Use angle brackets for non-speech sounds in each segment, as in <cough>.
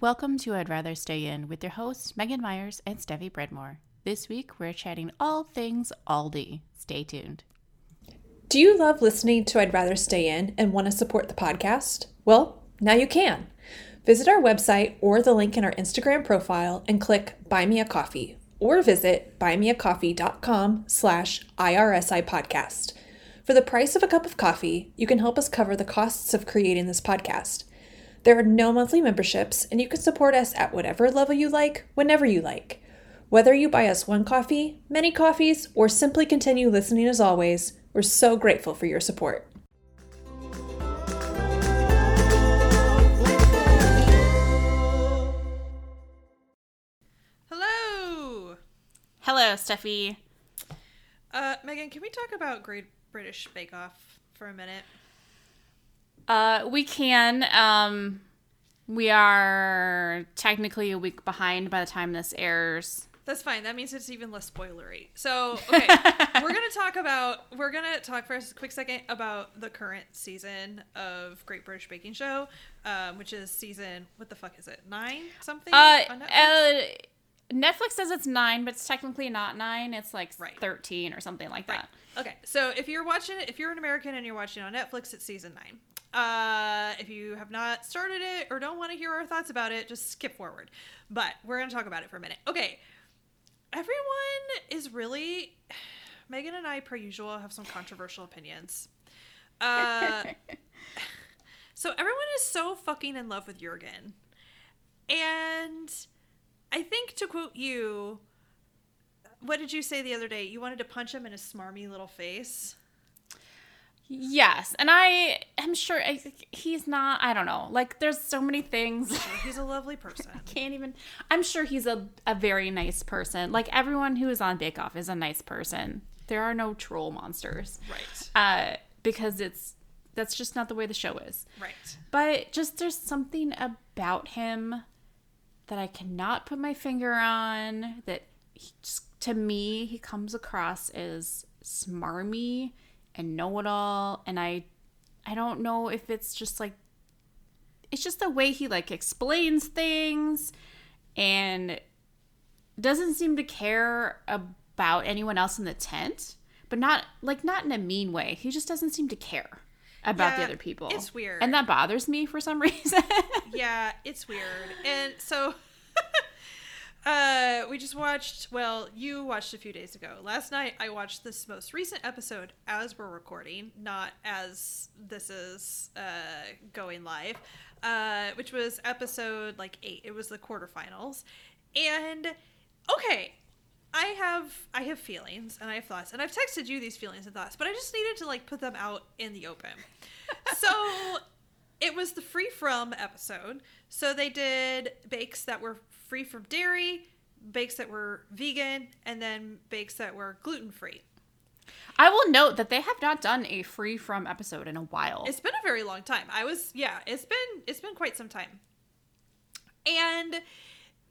Welcome to I'd Rather Stay In with your hosts, Megan Myers and Steffi Bredmore. This week, we're chatting all things Aldi. Stay tuned. Do you love listening to I'd Rather Stay In and want to support the podcast? Well, now you can. Visit our website or the link in our Instagram profile and click Buy Me a Coffee or visit buymeacoffee.com slash IRSI podcast. For the price of a cup of coffee, you can help us cover the costs of creating this podcast. There are no monthly memberships, and you can support us at whatever level you like, whenever you like. Whether you buy us one coffee, many coffees, or simply continue listening as always, we're so grateful for your support. Hello. Hello, Steffi. Uh, Megan, can we talk about Great British Bake Off for a minute? Uh, we can. Um, we are technically a week behind by the time this airs. That's fine. That means it's even less spoilery. So, okay, <laughs> we're gonna talk about we're gonna talk for a quick second about the current season of Great British Baking Show, um, which is season what the fuck is it nine something? Uh, on Netflix? uh, Netflix says it's nine, but it's technically not nine. It's like Right. 13 or something like Right. that. Okay, so if you're watching it, if you're an American and you're watching on Netflix, it's season nine. Uh, if you have not started it or don't want to hear our thoughts about it, just skip forward. But we're going to talk about it for a minute. Okay, everyone is really. <sighs> Megan and I, per usual, have some controversial opinions. Uh, <laughs> so everyone is so fucking in love with Jurgen. And I think to quote you, what did you say the other day? You wanted to punch him in his smarmy little face. Yes, and I am sure I, he's not. I don't know. Like, there's so many things. He's a lovely <laughs> person. I Can't even. I'm sure he's a a very nice person. Like everyone who is on Bake Off is a nice person. There are no troll monsters. Right. Uh, because it's that's just not the way the show is. Right. But just there's something about him that I cannot put my finger on. That he just, to me, he comes across as smarmy and know-it-all, and I, I don't know if it's just like, it's just the way he like explains things, and doesn't seem to care about anyone else in the tent, but not like not in a mean way. He just doesn't seem to care about the other people. it's weird. and that bothers me for some <laughs> reason. Yeah, it's weird. And so <laughs> uh we just watched well, you watched a few days ago. Last night I watched this most recent episode as we're recording, not as this is uh going live. Uh which was episode like 8. It was the quarterfinals. And okay, I have I have feelings and I have thoughts and I've texted you these feelings and thoughts, but I just needed to like put them out in the open. <laughs> so it was the free from episode. So they did bakes that were free from dairy, bakes that were vegan, and then bakes that were gluten free. I will note that they have not done a free from episode in a while. It's been a very long time. I was yeah, it's been it's been quite some time. And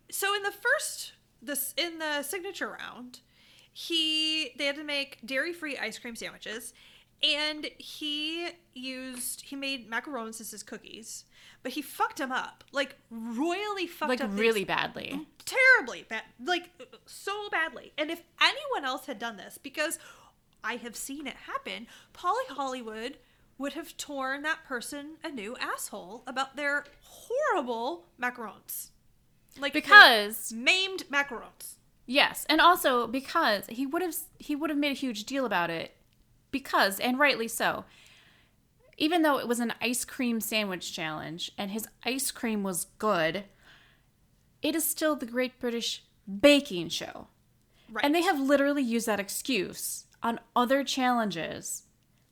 so in the first this in the signature round, he they had to make dairy-free ice cream sandwiches and he used he made macarons as his cookies, but he fucked him up. Like royally fucked like up these- really badly. terribly bad like so badly and if anyone else had done this because i have seen it happen Paul Hollywood would have torn that person a new asshole about their horrible macarons like Because maimed macarons yes, and also because he would have he would have made a huge deal about it because and rightly so. Even though it was an ice cream sandwich challenge and his ice cream was good, it is still the Great British Baking Show. right And they have literally used that excuse on other challenges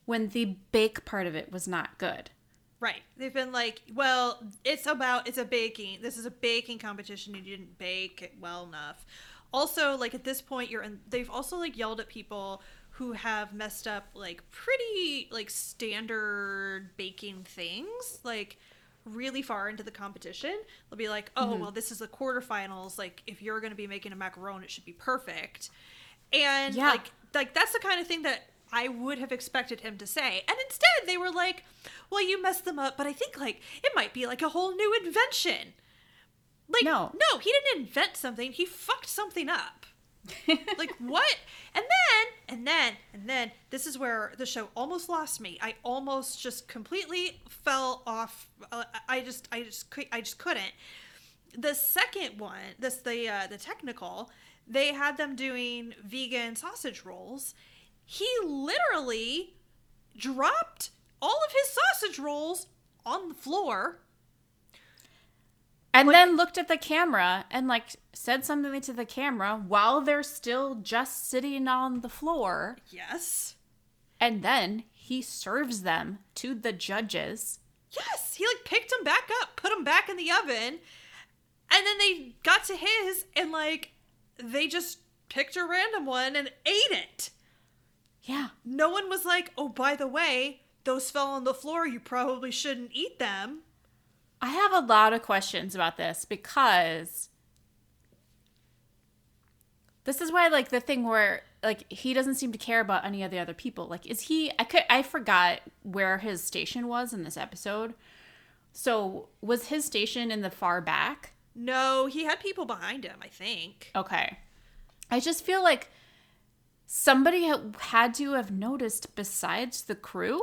when the bake part of it was not good. Right. They've been like, well, it's about it's a baking. This is a baking competition. You didn't bake it well enough. Also, like at this point, you're in. They've also like yelled at people who have messed up like pretty like standard baking things, like really far into the competition. They'll be like, oh, mm-hmm. well, this is the quarterfinals. Like, if you're going to be making a macaron, it should be perfect. And Yeah. like, like that's the kind of thing that I would have expected him to say. And instead, they were like, well, you messed them up, but I think like it might be like a whole new invention. Like No. no, he didn't invent something. He fucked something up. <laughs> like what? And then and then and then this is where the show almost lost me. I almost just completely fell off. Uh, I just I just I just couldn't. The second one, this the uh, the technical, they had them doing vegan sausage rolls. He literally dropped all of his sausage rolls on the floor. And then looked at the camera and like said something to the camera while they're still just sitting on the floor. Yes. And then he serves them to the judges. Yes, he like picked them back up, put them back in the oven, and then they got to his and like they just picked a random one and ate it. Yeah. No one was like, "Oh, by the way, those fell on the floor. You probably shouldn't eat them." I have a lot of questions about this because this is why like the thing where like he doesn't seem to care about any of the other people. Like is he I could I forgot where his station was in this episode. So was his station in the far back? No, he had people behind him, I think. Okay. I just feel like somebody had to have noticed besides the crew,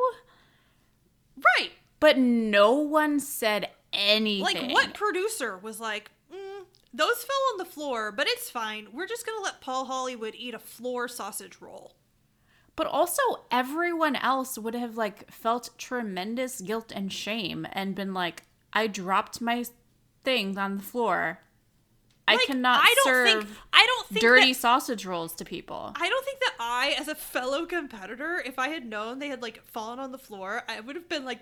Right. but no one said anything. Like what producer was like, mm, "Those fell on the floor, but it's fine. We're just going to let Paul Hollywood eat a floor sausage roll." But also everyone else would have like felt tremendous guilt and shame and been like, I dropped my things on the floor. I cannot I don't serve think I don't think dirty that- sausage rolls to people. I don't think that I, as a fellow competitor, if I had known they had like fallen on the floor, I would have been like,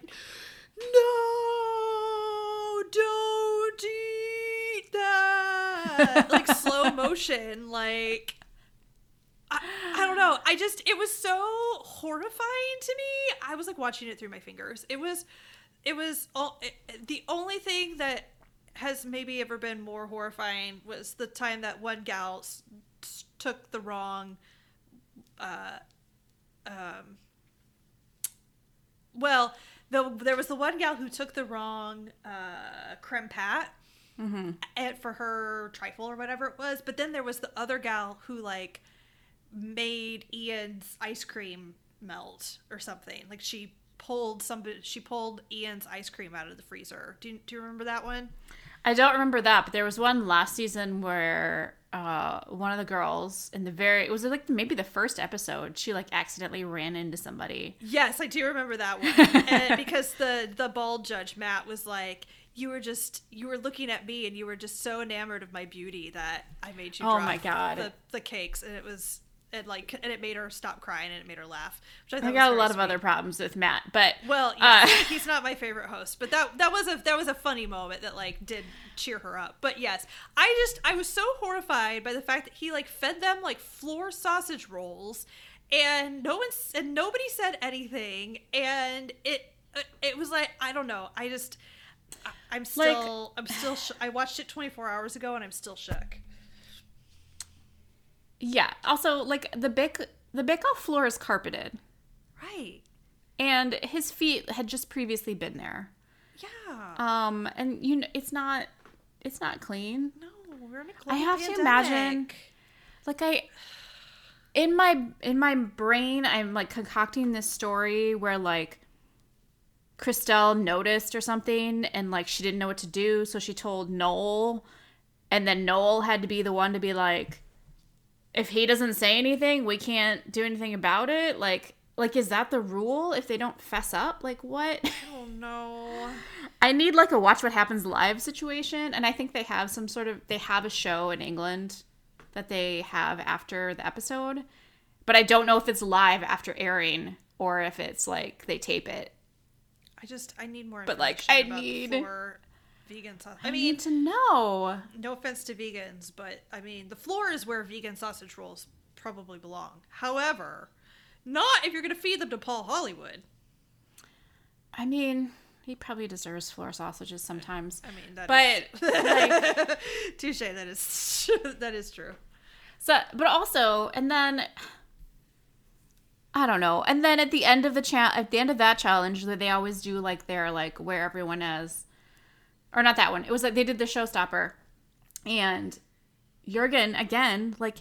"No, don't eat that!" like slow <laughs> motion, like. I, I don't know. I just it was so horrifying to me. I was like watching it through my fingers. It was, it was all it, the only thing that has maybe ever been more horrifying was the time that one gal s- s- took the wrong uh um well the, there was the one gal who took the wrong uh creme pat and for her trifle or whatever it was but then there was the other gal who like made ian's ice cream melt or something. Like she pulled somebody she pulled ian's ice cream out of the freezer. Do you, do you remember that one I don't remember that, but there was one last season where uh, one of the girls in the very it was like maybe the first episode, she like accidentally ran into somebody. Yes, I do remember that one. <laughs> and because the the bald judge Matt was like, "You were just you were looking at me, and you were just so enamored of my beauty that I made you." Oh drop my God. The, the cakes, and it was it like and it made her stop crying and it made her laugh. Which I, I got a lot of other problems with Matt, but Well, uh, <laughs> he's not my favorite host, but that that was a that was a funny moment that like did cheer her up. But yes, I just I was so horrified by the fact that he like fed them like floor sausage rolls, and no one and nobody said anything, and it uh, it was like I don't know. I just I- I'm still I'm still sh- I watched it 24 hours ago and I'm still shook. Yeah. Also, like the bake the bake off floor is carpeted, Right? and his feet had just previously been there. Yeah. Um, and you know, it's not it's not clean. no, we're in a global I have to imagine- Like I in my in my brain I'm like concocting this story where like Crystelle noticed or something and like she didn't know what to do so she told Noel and then Noel had to be the one to be like if he doesn't say anything we can't do anything about it like like is that the rule if they don't fess up like what Oh no. <laughs> I need like a watch what happens live situation, and I think they have some sort of they have a show in England that they have after the episode, but I don't know if it's live after airing or if it's like they tape it. I just I need more. But, like, I need- floor vegan sausage. I, I mean, need to know. no offense to vegans, but I mean the floor is where vegan sausage rolls probably belong. However, not if you're going to feed them to Paul Hollywood. I mean, he probably deserves floor sausages sometimes. I mean, that But is- <laughs> touche. That is <laughs> that is true. So, but also, and then I don't know. And then at the end of the cha- at the end of that challenge, that they always do like their like where everyone is, or not that one. It was like they did the showstopper, And Jurgen, again, like,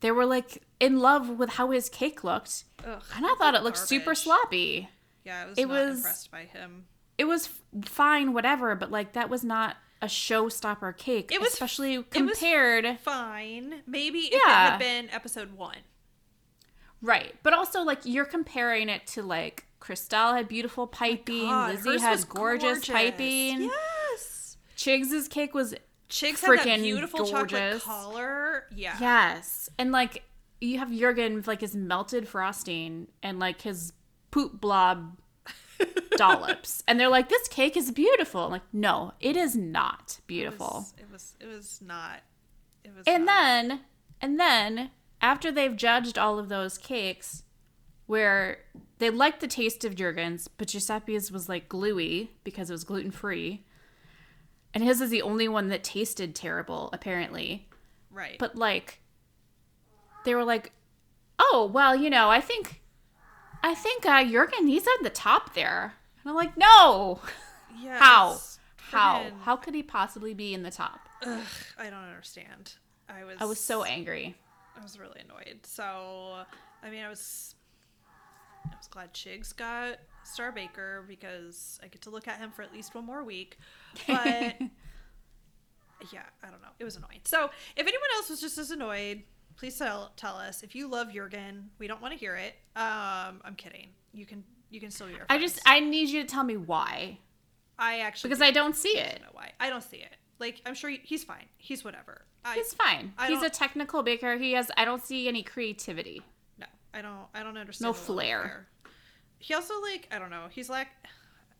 they were like in love with how his cake looked. Ugh, And I thought it looked super sloppy. Yeah, I was It was- impressed by him. It was fine, whatever, but like, that was not a showstopper cake. It was- especially was- compared. Fine, maybe if it Yeah. had been episode one. Right. But also, like, you're comparing it to, like, Crystelle had beautiful piping, God, Lizzie had was gorgeous, piping. Yes. Chigs's cake was Chigs had that beautiful chocolate gorgeous. collar. Yeah. yes, and like you have Jurgen with like his melted frosting and like his poop blob <laughs> dollops, and they're like, "This cake is beautiful." I'm like, no, it is not It beautiful. was, it was. It was not. It was. and not. then, and then after they've judged all of those cakes, where they liked the taste of Jurgen's, but Giuseppe's was like gluey because it was gluten free. And his is the only one that tasted terrible, apparently. right. But like they were like, "Oh, well, you know, I think I think uh Jurgen he's at the top there." And I'm like, "No. yeah, How? How? How could he possibly be in the top?" Ugh, I don't understand. I was. I was so angry. I was really annoyed. So, I mean, I was. I was glad Chigs got Star Baker because I get to look at him for at least one more week. But <laughs> yeah, I don't know. It was annoying. So, if anyone else was just as annoyed, please tell tell us. If you love Jurgen, we don't want to hear it. Um, I'm kidding. You can you can still hear. I friends. just I need you to tell me why I actually because I don't see don't it. know why. I don't see it. Like I'm sure he, he's fine. He's whatever. I, He's fine. I He's a technical baker. He has I don't see any creativity. I don't. I don't understand. No flair. He also like I don't know. He's like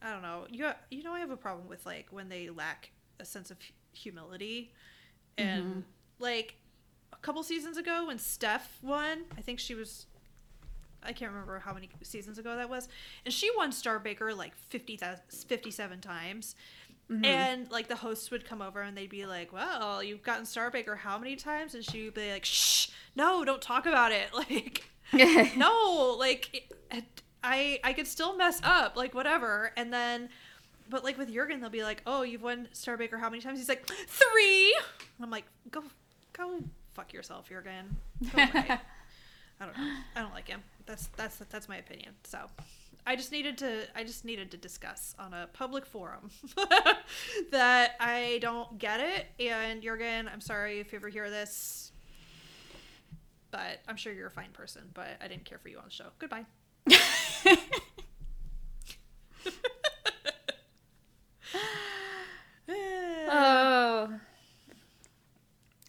I don't know. You you know I have a problem with like when they lack a sense of humility, and Mm-hmm. like a couple seasons ago when Steph won, I think she was. I can't remember how many seasons ago that was, and she won Star Baker like 50, 57 times. Mm-hmm. And like the hosts would come over and they'd be like, "Well, you've gotten Star Baker how many times?" And she would be like, "Shh, no, don't talk about it." <laughs> Like, <laughs> no, like I I could still mess up, like whatever. And then, but like with Jurgen, they'll be like, "Oh, you've won Star Baker how many times?" He's like, three. I'm like, "Go, go, fuck yourself, Jurgen." <laughs> I don't know. I don't like him. That's that's that's my opinion. So, I just needed to I just needed to discuss on a public forum <laughs> that I don't get it. And Jurgen, I'm sorry if you ever hear this, but I'm sure you're a fine person. But I didn't care for you on the show. Goodbye. <laughs> oh.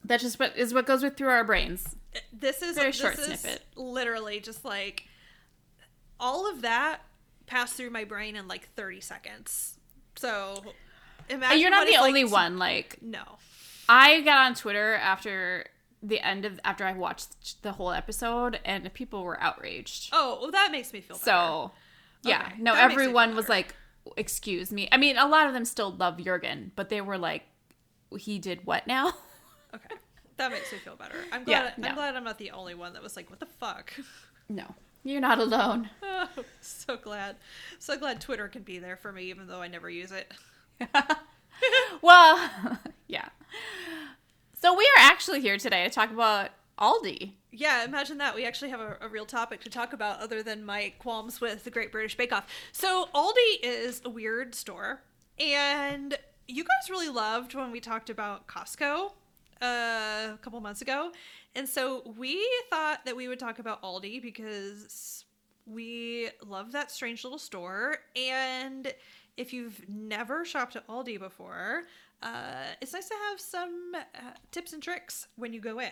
That just what is what goes with through our brains. Uh, this is Very this short is snippet. literally just like all of that passed through my brain in like 30 seconds. So imagine you're not the it's like only one. Like No. I got on Twitter after the end of after I watched the whole episode, and people were outraged. Oh, well, that makes me feel better. So, yeah, Okay, no, that makes me feel everyone was like, "Excuse me." I mean, a lot of them still love Jurgen, but they were like, "He did what now?" <laughs> Okay. That makes me feel better. I'm Yeah, glad I'm glad I'm not the only one that was like, what the fuck? <laughs> no, you're not alone. <laughs> Oh, so glad. So glad Twitter can be there for me even though I never use it. Well, yeah. So we are actually here today to talk about Aldi. Yeah, imagine that. We actually have a, a real topic to talk about other than my qualms with the Great British Bake Off. So, Aldi is a weird store. And you guys really loved when we talked about Costco uh, a couple months ago. And so, we thought that we would talk about Aldi because we love that strange little store. And if you've never shopped at Aldi before, uh, it's nice to have some uh, tips and tricks when you go in.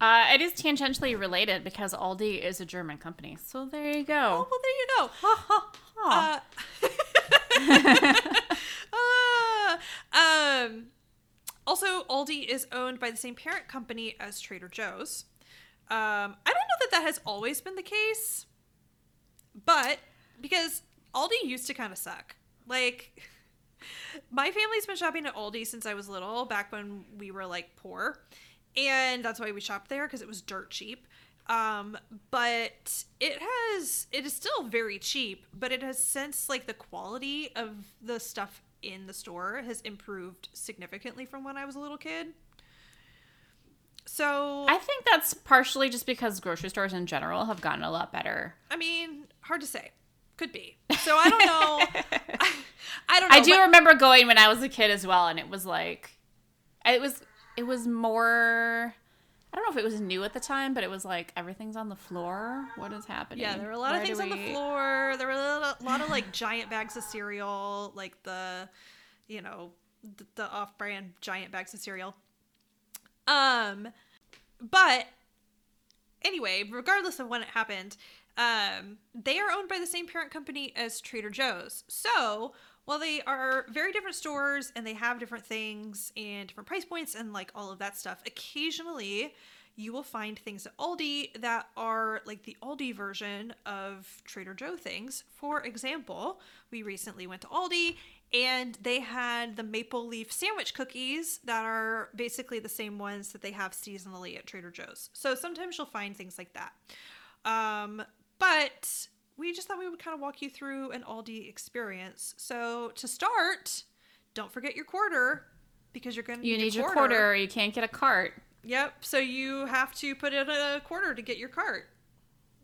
Uh, it is tangentially related because Aldi is a German company. So there you go. Oh, well, there you go. Ha, ha, ha. Uh, ah, <laughs> um, also, Aldi is owned by the same parent company as Trader Joe's. Um, I don't know that that has always been the case, but because Aldi used to kind of suck. Like, my family's been shopping at Aldi since I was little, back when we were like poor, and that's why we shopped there because it was dirt cheap. Um, but it has it is still very cheap, but it has since like the quality of the stuff in the store has improved significantly from when I was a little kid. So I think that's partially just because grocery stores in general have gotten a lot better. I mean, hard to say. Could be. So I don't know. I, <laughs> I don't know. I do but- remember going when I was a kid as well, and it was like, it was it was more. I don't know if it was new at the time, but it was like everything's on the floor. What is happening? Yeah, there were a lot Where of things on the floor. There were a lot, a lot of like giant bags of cereal, like the, you know, the, the off-brand giant bags of cereal. Um, but anyway, regardless of when it happened, um, they are owned by the same parent company as Trader Joe's. So while they are very different stores and they have different things and different price points and like all of that stuff, occasionally you will find things at Aldi that are like the Aldi version of Trader Joe things. For example, we recently went to Aldi and they had the maple leaf sandwich cookies that are basically the same ones that they have seasonally at Trader Joe's. So sometimes you'll find things like that. Um, but we just thought we would kind of walk you through an Aldi experience. So to start, don't forget your quarter because you're going to You need your quarter. You can't get a cart. Yep. So you have to put in a quarter to get your cart.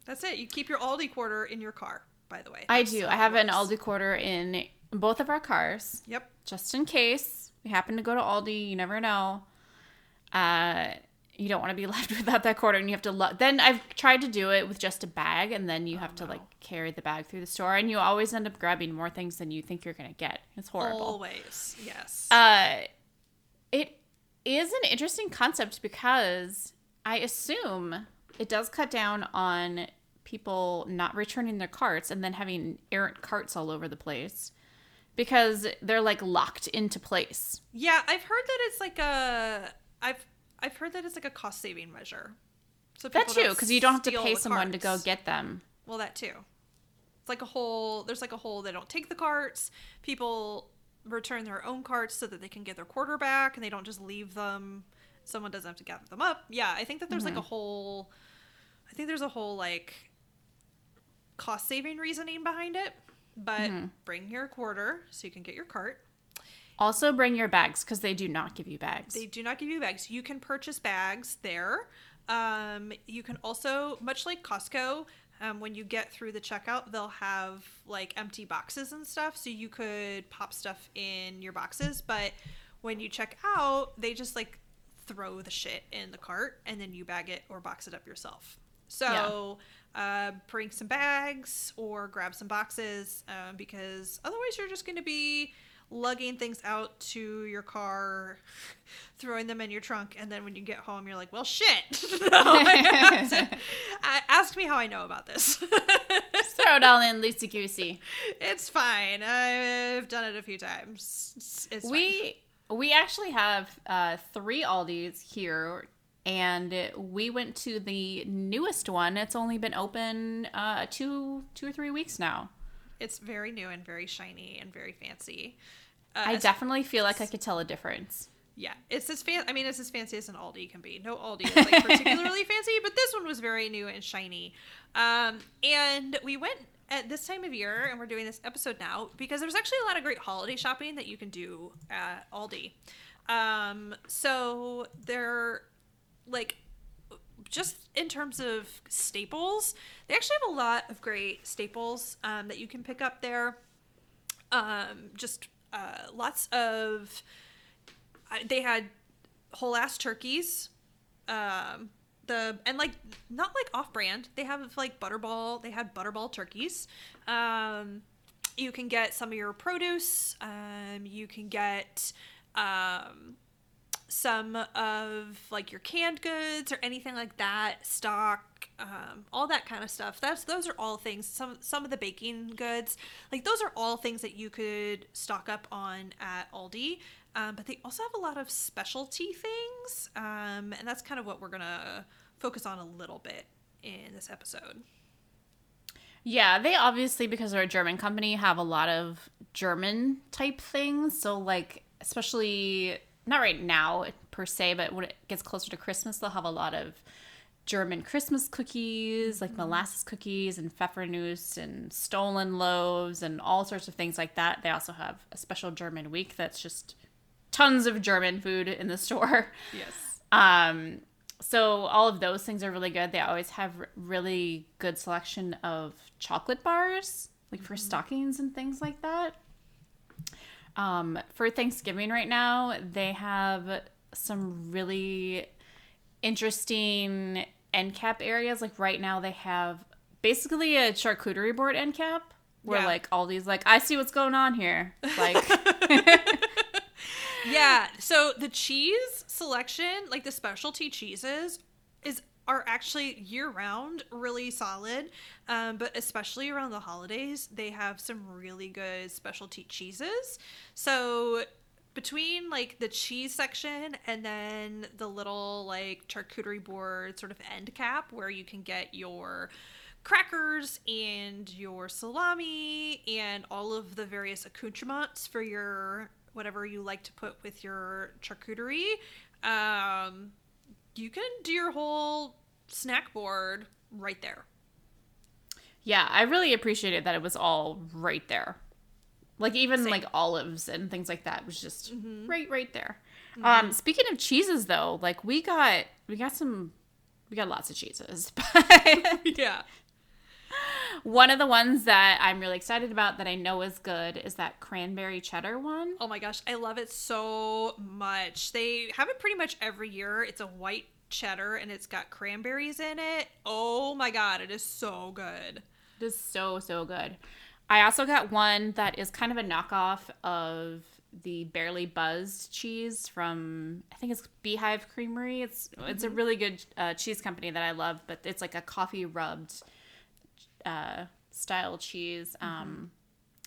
That's it. You keep your Aldi quarter in your car. By the way, I do. I have an. Aldi quarter in both of our cars, Yep. just in case we happen to go to Aldi. You never know. Uh, you don't want to be <laughs> left without that quarter, and you have to. Lo- then I've tried to do it with just a bag, and then you have to like carry the bag through the store, and you always end up grabbing more things than you think you're gonna get. It's horrible. Always. Yes. Uh, it is an interesting concept because I assume it does cut down on people not returning their carts and then having errant carts all over the place because they're like locked into place. yeah, I've heard that it's like a. I've I've heard that it's like a cost saving measure. So That too, because you don't have to pay someone to go get them. Well, that too. It's like a whole. There's like a whole. They don't take the carts. People return their own carts so that they can get their quarter back, and they don't just leave them. Someone doesn't have to gather them up. Yeah, I think that there's like a mm-hmm. whole. I think there's a whole like cost saving reasoning behind it. But mm-hmm. bring your quarter so you can get your cart. Also, bring your bags because they do not give you bags. They do not give you bags. You can purchase bags there. Um, you can also, much like Costco, um, when you get through the checkout, they'll have like empty boxes and stuff. So you could pop stuff in your boxes. But when you check out, they just like throw the shit in the cart and then you bag it or box it up yourself. So uh, bring some bags or grab some boxes um, because otherwise you're just going to be lugging things out to your car, <laughs> throwing them in your trunk, and then when you get home, you're like, well, shit. <laughs> Now to- <laughs> I- ask me how I know about this. Throw it all in loosey goosey. it's fine. I've done it a few times. It's, it's fine. We we actually have uh, three Aldis here, and we went to the newest one. It's only been open uh, two two or three weeks now. It's very new and very shiny and very fancy. Uh, I definitely feel like I could tell a difference. Yeah, it's as fan. I mean, it's as fancy as an Aldi can be. No Aldi is like particularly <laughs> fancy, but this one was very new and shiny. Um, and we went at this time of year, and we're doing this episode now because there's actually a lot of great holiday shopping that you can do at Aldi. Um, so they're like just in terms of staples, they actually have a lot of great staples um, that you can pick up there. Um, just uh, lots of they had whole ass turkeys um the and like not like off brand they have like butterball they had butterball turkeys. Um you can get some of your produce um you can get um some of like your canned goods or anything like that stock um, all that kind of stuff that's those are all things some some of the baking goods like those are all things that you could stock up on at aldi um, but they also have a lot of specialty things um, and that's kind of what we're gonna focus on a little bit in this episode Yeah, they obviously because they're a German company have a lot of German type things. So like especially not right now per se, but when it gets closer to Christmas, they'll have a lot of German Christmas cookies, like molasses cookies and pfeffernusse and stollen loaves and all sorts of things like that. They also have a special German week that's just tons of German food in the <laughs> store. Yes. Um, so all of those things are really good. They always have really good selection of chocolate bars, like for stockings and things like that. Um, for Thanksgiving right now, they have some really interesting end cap areas. Like right now, they have basically a charcuterie board end cap where Yeah. like all these like I see what's going on here. Like <laughs> Yeah. So the cheese selection, like the specialty cheeses, is are actually year round really solid. Um, but especially around the holidays, they have some really good specialty cheeses. So between like the cheese section and then the little like charcuterie board sort of end cap where you can get your crackers and your salami and all of the various accoutrements for your whatever you like to put with your charcuterie um you can do your whole snack board right there Yeah, I really appreciated that it was all right there. Like even Same. like olives and things like that was just right right there. Um speaking of cheeses though, like we got we got some we got lots of cheeses. <laughs> But <laughs> yeah one of the ones that I'm really excited about that I know is good is that cranberry cheddar one. oh my gosh i love it so much they have it pretty much every year it's a white cheddar and it's got cranberries in it oh my god it is so good It is so so good. I also got one that is kind of a knockoff of the barely buzzed cheese from I think it's Beehive Creamery. It's it's a really good uh, cheese company that I love, but it's like a coffee rubbed uh, style cheese. Um,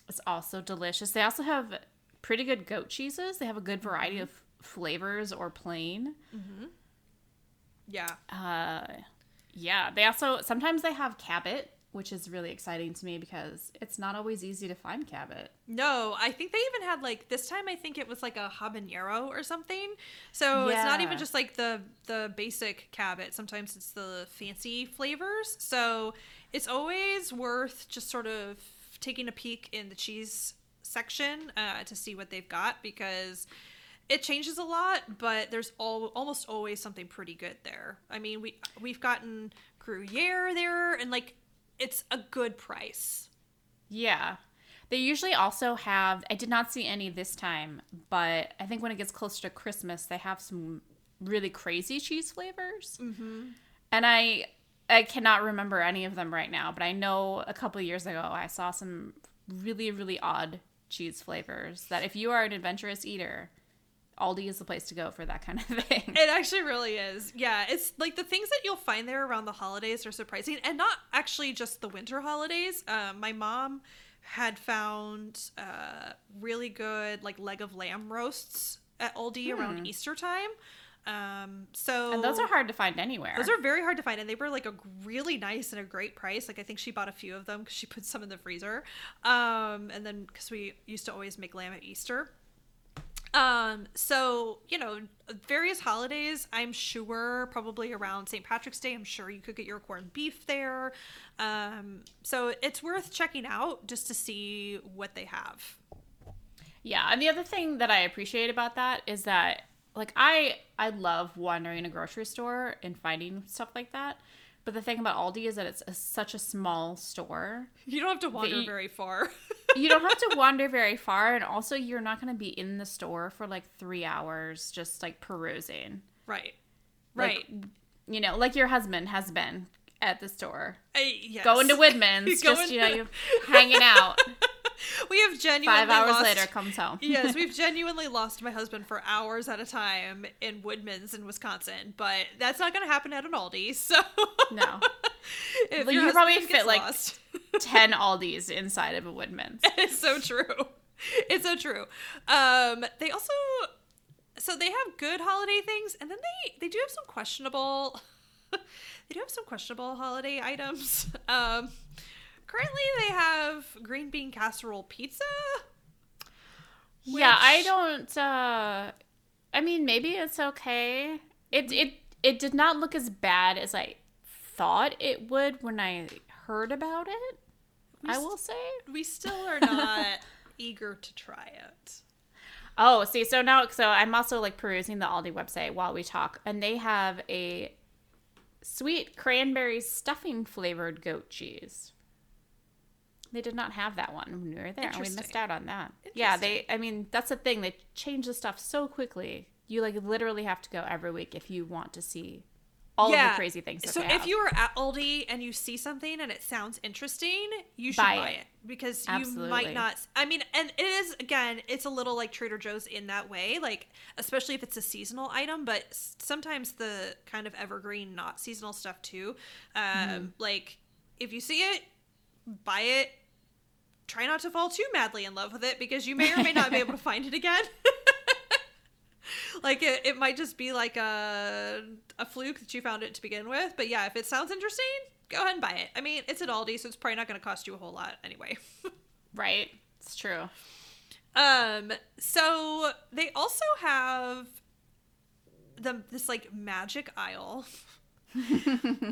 It's also delicious. They also have pretty good goat cheeses. They have a good variety of flavors or plain. yeah Uh, yeah, they also sometimes they have Cabot, which is really exciting to me because it's not always easy to find Cabot. No, I think they even had like this time. I think it was like a habanero or something. So it's not even just like the the basic cabot. Sometimes it's the fancy flavors. So it's always worth just sort of taking a peek in the cheese section uh, to see what they've got because it changes a lot, but there's all, almost always something pretty good there. I mean, we we've gotten Gruyere there, and like it's a good price. Yeah. They usually also have, I did not see any this time, but I think when it gets closer to Christmas, they have some really crazy cheese flavors. Mm-hmm. And I, I cannot remember any of them right now, but I know a couple of years ago I saw some really, really odd cheese flavors that if you are an adventurous eater, Aldi is the place to go for that kind of <laughs> thing. It actually really is. Yeah, it's like the things that you'll find there around the holidays are surprising, and not actually just the winter holidays. Um, my mom had found uh, really good like leg of lamb roasts at Aldi around Easter time. Um, so and those are hard to find anywhere. those are very hard to find, and they were like a really nice and a great price. Like I think she bought a few of them because she put some in the freezer, um, and then because we used to always make lamb at Easter. Um, so you know, various holidays. I'm sure probably around St. Patrick's Day. I'm sure you could get your corned beef there. Um, so it's worth checking out just to see what they have. Yeah, and the other thing that I appreciate about that is that like I I love wandering a grocery store and finding stuff like that. But the thing about Aldi is that it's a, such a small store. You don't have to wander you- very far. <laughs> You don't have to <laughs> wander very far and also you're not going to be in the store for like 3 hours just like perusing. right. Like, Right. You know, like your husband has been at the store. I- yes. Going to Woodman's, <laughs> just you know, you hanging out. <laughs> we have genuinely 5 hours lost- later comes <laughs> home. yes, we've <laughs> genuinely lost my husband for hours at a time in Woodman's in Wisconsin, but that's not going to happen at an Aldi. So No. if your you probably fit, like, lost, 10 Aldis inside of a Woodman's. it's so true. It's so true. Um, they also so they have good holiday things, and then they they do have some questionable. they do have some questionable holiday items. Um, currently, they have green bean casserole pizza. Yeah, I don't uh I mean maybe it's okay. It it it did not look as bad as I thought it would when I heard about it. I s- will say. We still are <laughs> not eager to try it. Oh, see, so now, so I'm also like perusing the Aldi website while we talk, and they have a sweet cranberry stuffing flavored goat cheese. They did not have that one when we were there, and we missed out on that. Yeah, they. I mean, that's the thing. They change the stuff so quickly. You like literally have to go every week if you want to see all of the crazy things. So if have. you are at Aldi and you see something and it sounds interesting, you should Buy buy, it. it. because you might not. I mean, and it is again, it's a little like Trader Joe's in that way, like especially if it's a seasonal item. But sometimes the kind of evergreen, not seasonal stuff too. Um, Mm-hmm. Like if you see it, buy it. Try not to fall too madly in love with it because you may or may not be able to <laughs> find it again. <laughs> like it, it might just be like a a fluke that you found it to begin with. But yeah if it sounds interesting go ahead and buy it. I mean it's at aldi so it's probably not going to cost you a whole lot anyway. <laughs> Right, it's true. um so they also have the this like magic aisle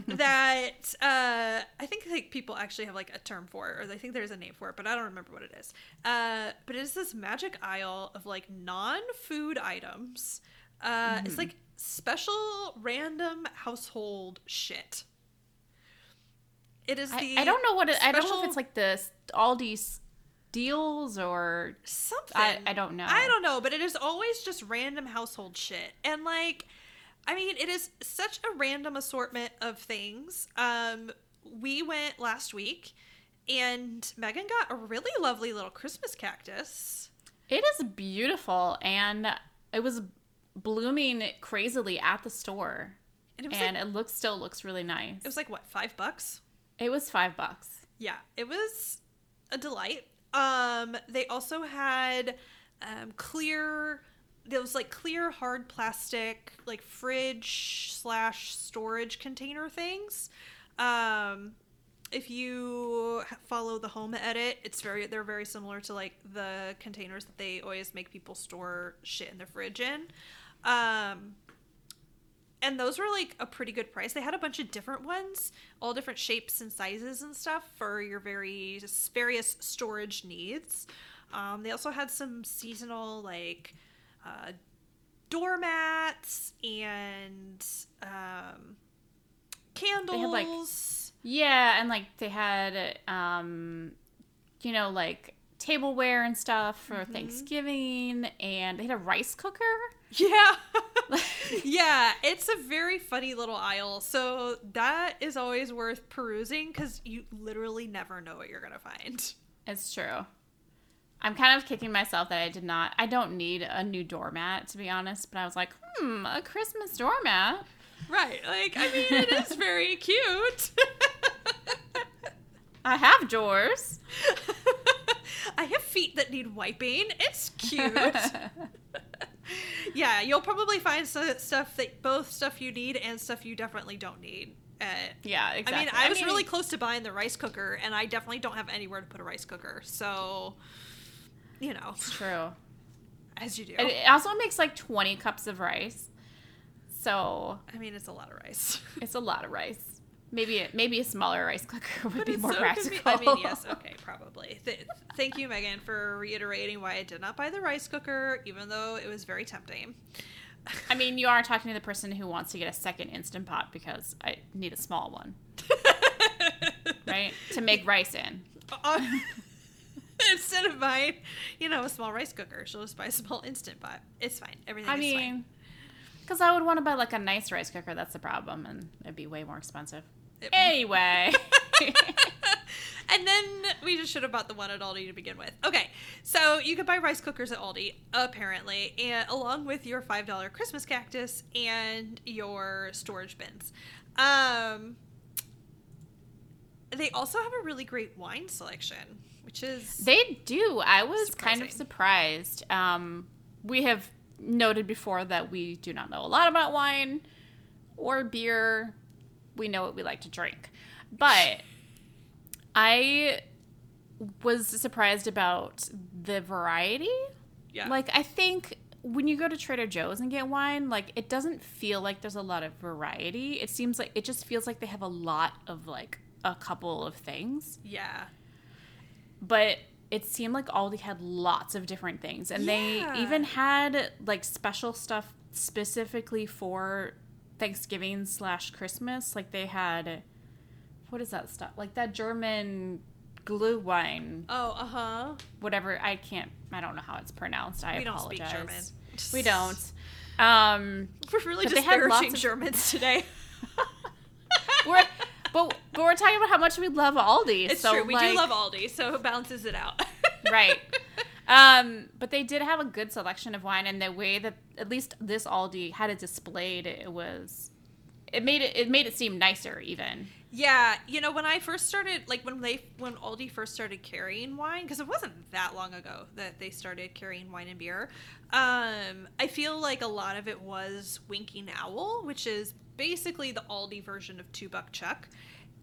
that uh i think like people actually have like a term for it or I think there's a name for it but i don't remember what it is uh but it's this magic aisle of like non-food items uh it's like special random household shit it is I, the I don't know what it, I don't know if it's like the Aldi deals or something. I- I don't know. I don't know, but it is always just random household shit. And like I mean, it is such a random assortment of things. Um we went last week and Megan got a really lovely little Christmas cactus. It is beautiful and it was blooming crazily at the store. And it was And like it looks still looks really nice. it was like what, 5 bucks? It was five bucks. Yeah, it was a delight. Um, they also had um, clear, those like clear hard plastic, like fridge slash storage container things. Um, if you follow the home edit, it's very they're very similar to like the containers that they always make people store shit in their fridge in. Um, and those were like a pretty good price. They had a bunch of different ones, all different shapes and sizes and stuff for your very various storage needs. Um, they also had some seasonal like uh, doormats and um, candles. Yeah, and like they had um you know, like tableware and stuff for Mm-hmm. Thanksgiving and they had a rice cooker. <laughs> Yeah. <laughs> yeah, it's a very funny little aisle. So that is always worth perusing because you literally never know what you're going to find. It's true. I'm kind of kicking myself that I did not I don't need a new doormat to be honest, but I was like, "Hmm, a Christmas doormat." Right. Like, I mean, it is very <laughs> cute. I have doors. <laughs> I have feet that need wiping. It's cute. <laughs> yeah, you'll probably find stuff that both stuff you need and stuff you definitely don't need. Uh, yeah, exactly. I mean, I was really close to buying the rice cooker, and I definitely don't have anywhere to put a rice cooker. So, you know, It's true. as you do. It it also makes like 20 cups of rice. So, I mean, it's a lot of rice. <laughs> it's a lot of rice. Maybe a, maybe a smaller rice cooker <laughs> would But be more so practical. I mean, yes, okay, probably. Th- thank you, Megan, for reiterating why I did not buy the rice cooker, even though it was very tempting. <laughs> I mean, you are talking to the person who wants to get a second instant pot because I need a small one, right? to make rice in. Uh, <laughs> Instead of buying, you know, a small rice cooker, she'll just buy a small instant pot. It's fine. Everything I is fine. I mean, because I would want to buy like a nice rice cooker. That's the problem, and it'd be way more expensive. It- Anyway, <laughs> and then we just should have bought the one at Aldi to begin with. Okay, so you could buy rice cookers at Aldi, apparently, and along with your five dollar Christmas cactus and your storage bins. Um, they also have a really great wine selection, which is they do. I was kind of surprised. Um, we have noted before that we do not know a lot about wine or beer. We know what we like to drink, but I was surprised about the variety. yeah, Like I think when you go to Trader Joe's and get wine, like it doesn't feel like there's a lot of variety. It seems like it just feels like they have a lot of like a couple of things. Yeah. But it seemed like Aldi had lots of different things. And they even had like special stuff specifically for Thanksgiving slash Christmas. Like they had what is that stuff? Like that German glue wine, Oh, uh huh. whatever I can't I don't know how it's pronounced. I We don't speak apologize. German. We don't. <laughs> Um We're really they had lots disparaging of- Germans today. <laughs> we're but but we're talking about how much we love Aldi. It's so, true. We like- do love Aldi, so it balances it out. <laughs> right. Um, but they did have a good selection of wine, and the way that at least this Aldi had it displayed, it was it made it it made it seem nicer even. Yeah, you know, when I first started, like when they, when Aldi first started carrying wine, because it wasn't that long ago that they started carrying wine and beer. Um, I feel like a lot of it was Winking Owl, which is basically the Aldi version of Two Buck Chuck,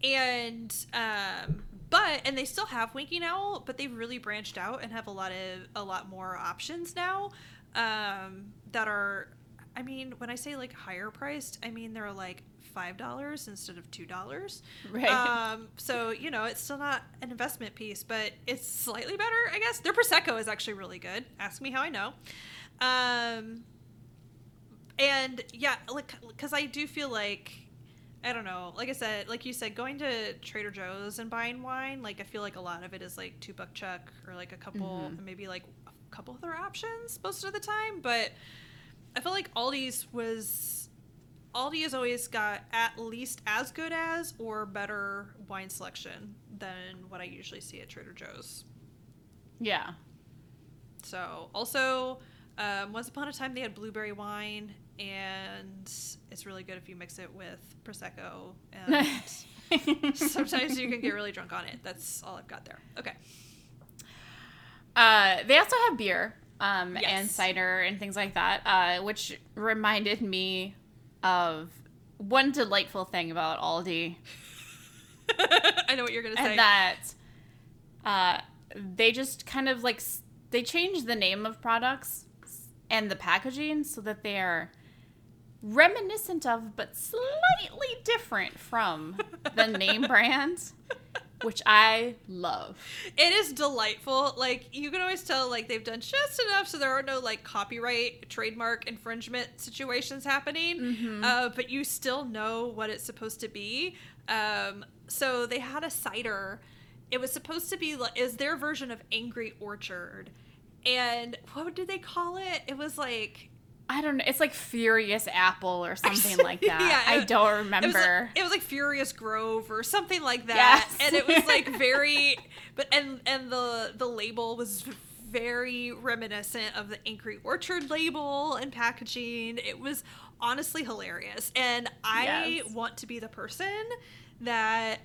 and um, but and they still have Winking Owl, but they've really branched out and have a lot of a lot more options now um, that are. I mean, when I say like higher priced, I mean they're like five dollars instead of two dollars. Right. Um, so you know, it's still not an investment piece, but it's slightly better, I guess. Their prosecco is actually really good. Ask me how I know. Um, and yeah, like because I do feel like I don't know. Like I said, like you said, going to Trader Joe's and buying wine, like I feel like a lot of it is like two buck chuck or like a couple, maybe like a couple other options most of the time. But I feel like Aldi's was Aldi has always got at least as good as or better wine selection than what I usually see at Trader Joe's. Yeah. So also, um, once upon a time they had blueberry wine, and it's really good if you mix it with prosecco. And <laughs> sometimes you can get really drunk on it. That's all I've got there. Okay. Uh, they also have beer um, and cider and things like that, uh, which reminded me of one delightful thing about Aldi. <laughs> I know what you're gonna say. and that uh, they just kind of like they change the name of products and the packaging so that they are reminiscent of but slightly different from the name <laughs> brand which i love It is delightful. Like you can always tell, like they've done just enough so there are no like copyright, trademark infringement situations happening. Uh, but you still know what it's supposed to be. Um, so they had a cider. It was supposed to be like is their version of Angry Orchard, and what did they call it? It was like i don't know it's like furious apple or <laughs> something like that Yeah, i don't It was, like, remember it was like Furious Grove or something like that, Yes. and it was like <laughs> very, but and and the the label was very reminiscent of the Angry Orchard label and packaging. It was honestly hilarious, and I Yes. want to be the person that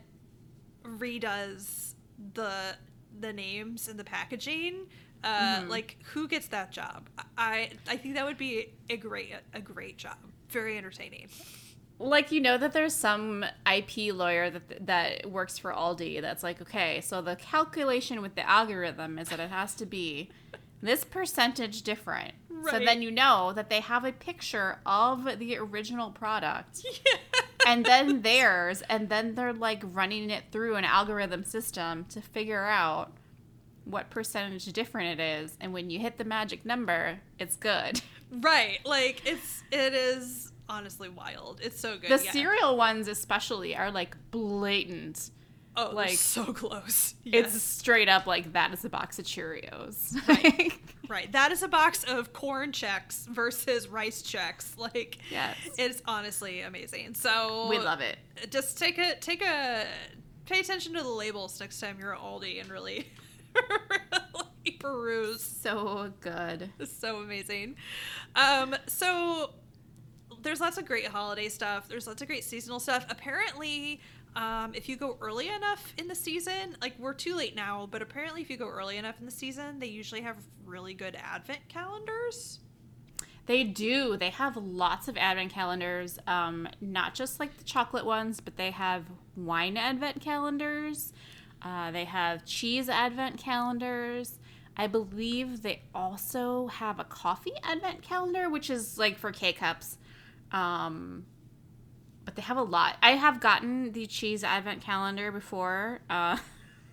redoes the the names and the packaging. Uh, Mm-hmm. Like who gets that job? I I think that would be a great a great job. Very entertaining. like you know that there's some IP lawyer that that works for Aldi that's like okay so the calculation with the algorithm is that it has to be this percentage different Right. so then you know that they have a picture of the original product <laughs> Yeah. and then theirs and then they're like running it through an algorithm system to figure out what percentage different it is and when you hit the magic number it's good <laughs> Right. Like it's it is honestly wild. It's so good. the yeah. cereal ones especially are like blatant oh, like so close. <laughs> It's straight up like that is a box of Cheerios. <laughs> Right. right. That is a box of Corn Chex versus Rice Chex. Like Yes. it's honestly amazing. So we love it. Just take a take a pay attention to the labels next time you're at Aldi and really <laughs> really peruse. So good. So amazing. Um, so there's lots of great holiday stuff. There's lots of great seasonal stuff. Apparently, um, if you go early enough in the season, like we're too late now, but apparently, if you go early enough in the season, they usually have really good advent calendars. They do. They have lots of advent calendars, um, not just like the chocolate ones, but they have wine advent calendars. Uh, they have cheese advent calendars. I believe they also have a coffee advent calendar, which is like for K cups. Um, but they have a lot. I have gotten the cheese advent calendar before. Uh,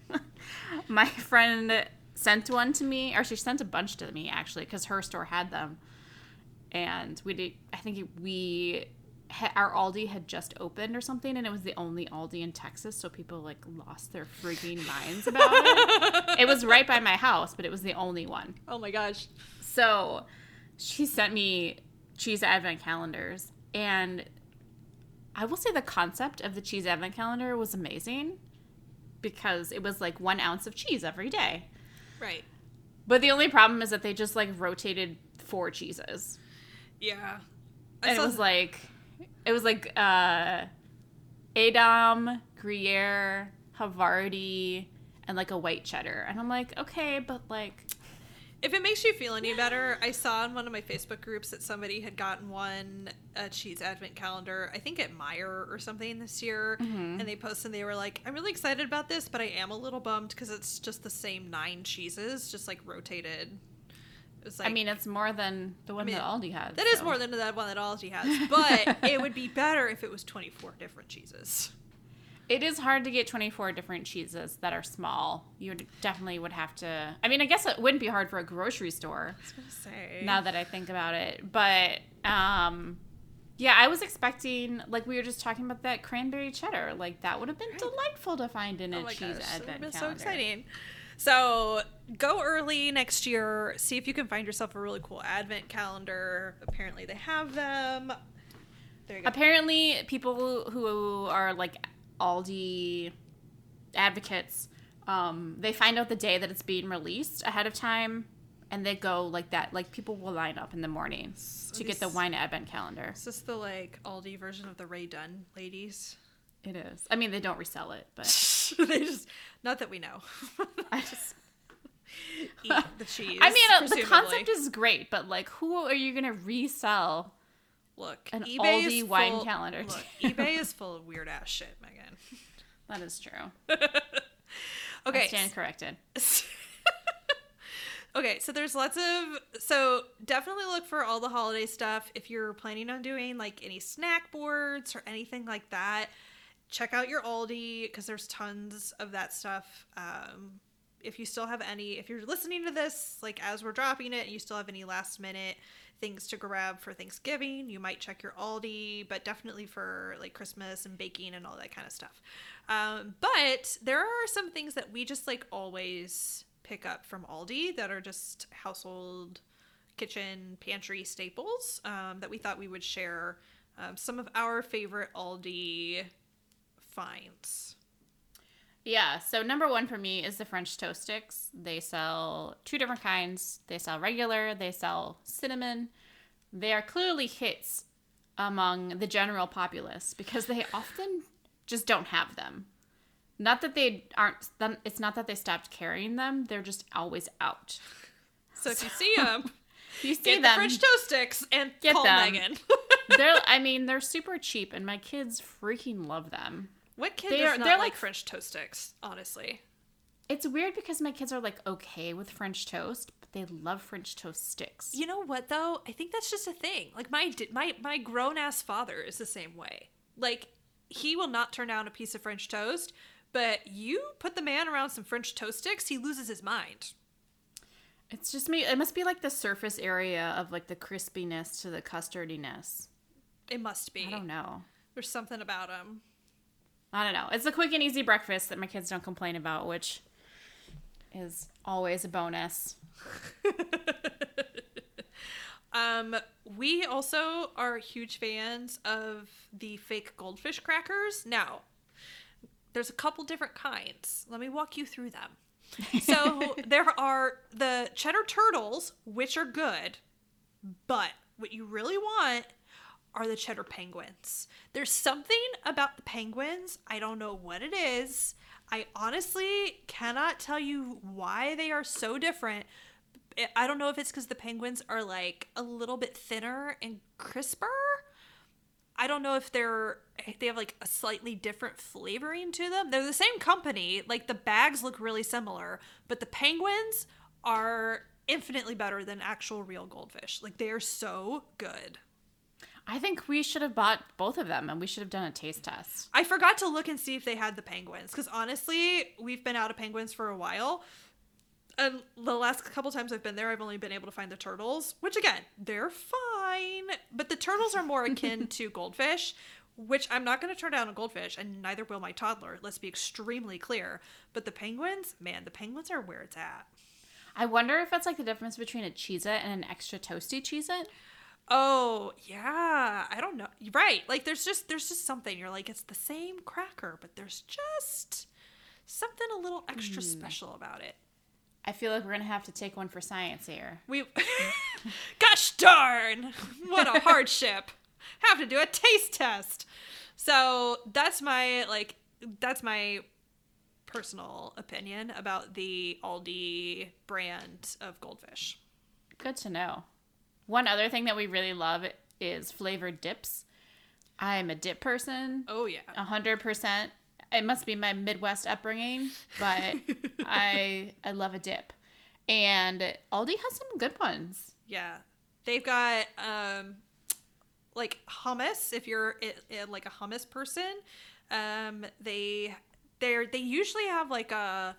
<laughs> my friend sent one to me, or she sent a bunch to me actually, because her store had them. And we did. I think we our Aldi had just opened or something, and it was the only Aldi in Texas, so people like lost their freaking minds about it. <laughs> it was right by my house, but it was the only one. Oh my gosh. So she sent me cheese advent calendars, and I will say the concept of the cheese advent calendar was amazing because it was like one ounce of cheese every day. Right. But the only problem is that they just like rotated four cheeses. Yeah. And it was like it was like uh Edam, Gruyere, Havarti, and like a white cheddar. And I'm like, okay, but like If it makes you feel any better, I saw in one of my Facebook groups that somebody had gotten one a cheese advent calendar, I think at Meijer or something this year, Mm-hmm. and they posted and they were like, "I'm really excited about this, but I am a little bummed because it's just the same nine cheeses, just like rotated." It was like, I mean it's more than the one mean, that Aldi has. that is so. more than that one that Aldi has, <laughs> but it would be better if it was 24 different cheeses. It is hard to get 24 different cheeses that are small. You definitely would have to. I mean, I guess it wouldn't be hard for a grocery store I was gonna say. now that I think about it. But um yeah, I was expecting like we were just talking about that cranberry cheddar. Like that would have been delightful to find in a Oh my cheese gosh, that advent calendar. so exciting. So go early next year. See if you can find yourself a really cool advent calendar. Apparently, they have them. There you go. Apparently, people who are like Aldi advocates, um, they find out the day that it's being released ahead of time, and they go like that. Like people will line up in the morning to get the wine advent calendar. Is this the like Aldi version of the Rae Dunn ladies? It is. I mean, they don't resell it, but <laughs> <laughs> they just not that we know. <laughs> I just. Eat the cheese. <laughs> I mean, uh, the concept is great, but like, who are you gonna resell? look an eBay Aldi wine full- calendar. Look, eBay is full of weird ass shit, Megan. That is true. Okay, I stand corrected. okay, so there's lots of so definitely look for all the holiday stuff. If you're planning on doing like any snack boards or anything like that, check out your Aldi because there's tons of that stuff. Um, if you still have any, if you're listening to this like as we're dropping it, and you still have any last minute things to grab for Thanksgiving, you might check your Aldi, but definitely for like Christmas and baking and all that kind of stuff. Um, but there are some things that we just like always pick up from Aldi that are just household kitchen pantry staples um, that we thought we would share um, some of our favorite Aldi finds. Yeah, so number one for me is the French toast sticks. They sell two different kinds. They sell regular, they sell cinnamon. They are clearly hits among the general populace because they often just don't have them. Not that they aren't, it's not that they stopped carrying them, they're just always out. So if you see them, <laughs> You see get the them, French toast sticks and Get call them. Megan. <laughs> they're, I mean, they're super cheap and my kids freaking love them. What kid They does are- not they're like like- French toast sticks? Honestly, It's weird because my kids are like okay with French toast, but they love French toast sticks. you know what though? I think that's just a thing. Like my my my grown ass father is the same way. Like he will not turn down a piece of French toast, but you put the man around some French toast sticks, he loses his mind. It's just me. It must be like the surface area of like the crispiness to the custardiness. It must be. I don't know. There's something about him. I don't know. It's a quick and easy breakfast that my kids don't complain about, which is always a bonus. <laughs> Um, we also are huge fans of the fake goldfish crackers. Now, there's a couple different kinds. Let me walk you through them. So <laughs> there are the cheddar turtles, which are good, but what you really want are the cheddar penguins. There's something about the penguins. I don't know what it is. I honestly cannot tell you why they are so different. I- don't know if it's because the penguins are like a little bit thinner and crisper. I don't know if they're they have like a slightly different flavoring to them. They're the same company. Like the bags look really similar, but the penguins are infinitely better than actual real goldfish. Like they are so good. I think we should have bought both of them and we should have done a taste test. I forgot to look and see if they had the penguins because honestly, we've been out of penguins for a while. And the last couple times I've been there, I've only been able to find the turtles, which again, they're fine. But the turtles are more akin <laughs> to goldfish, which I'm not going to turn down a goldfish, and neither will my toddler. Let's be extremely clear. But the penguins, man, the penguins are where it's at. I wonder if that's like the difference between a Cheez It and an extra toasty Cheez It. Oh yeah, I don't know. Right, like there's just there's just something. You're like it's the same cracker, but there's just something a little extra hmm. special about it. I feel like we're gonna have to take one for science here. We, <laughs> gosh darn, what a <laughs> hardship. Have to do a taste test. So that's my like that's my personal opinion about the Aldi brand of goldfish. Good to know. One other thing that we really love is flavored dips. I'm a dip person, Oh yeah. a hundred percent. It must be my Midwest upbringing, but <laughs> I I love a dip, and Aldi has some good ones. Yeah. They've got um like hummus if you're it, it, like a hummus person. Um they they're they usually have like a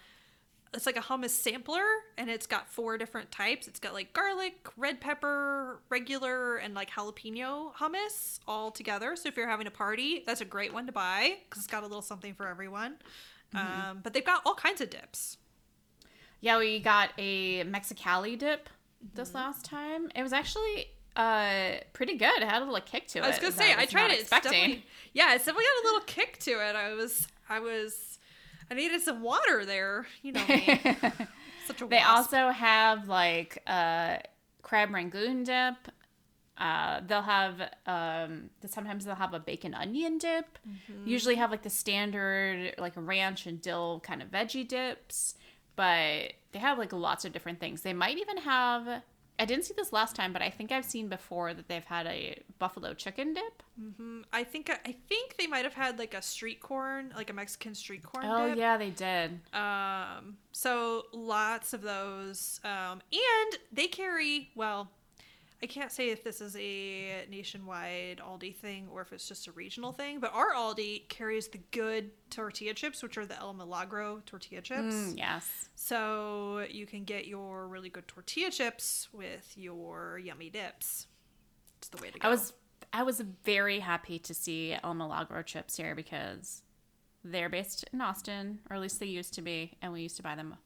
it's like a hummus sampler and it's got four different types. It's got like garlic, red pepper, regular and like jalapeno hummus all together. So if you're having a party, that's a great one to buy cuz it's got a little something for everyone. Um but they've got all kinds of dips. Yeah, we got a Mexicali dip this Mm-hmm. last time. It was actually uh pretty good. It had a little kick to it. I was gonna say I was tried it. It's definitely, yeah, it's definitely got a little kick to it. I was, I was, I needed some water there. You know me, <laughs> such a They wasp. also have like uh, crab rangoon dip. Uh, they'll have um, sometimes they'll have a bacon onion dip. Mm-hmm. Usually have like the standard like ranch and dill kind of veggie dips, but they have like lots of different things. They might even have. I didn't see this last time, but I think I've seen before that they've had a buffalo chicken dip. Hmm. I think I think they might have had like a street corn, like a Mexican street corn. Oh dip. yeah, they did. Um, so lots of those. Um, and they carry, well, I can't say if this is a nationwide Aldi thing or if it's just a regional thing, but our Aldi carries the good tortilla chips, which are the El Milagro tortilla chips. Mm, yes. So you can get your really good tortilla chips with your yummy dips. It's the way to go. I was I was very happy to see El Milagro chips here because they're based in Austin, or at least they used to be, and we used to buy them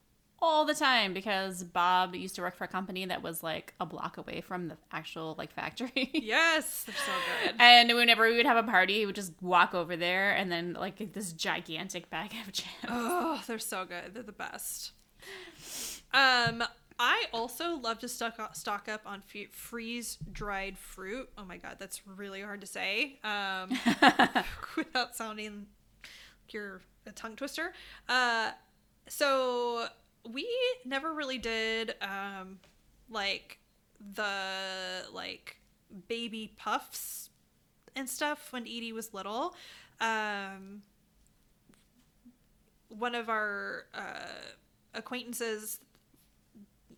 all the time because Bob used to work for a company that was like a block away from the actual like factory. <laughs> Yes, they're so good. And whenever we would have a party, he would just walk over there and then like this gigantic bag of chips. Oh, they're so good. They're the best. Um, I also love to stock stock up on freeze dried fruit. Oh my god, that's really hard to say. Um, <laughs> without sounding like you're a tongue twister. Uh, so we never really did um like the like baby puffs and stuff when Edie was little. Um, one of our uh, acquaintances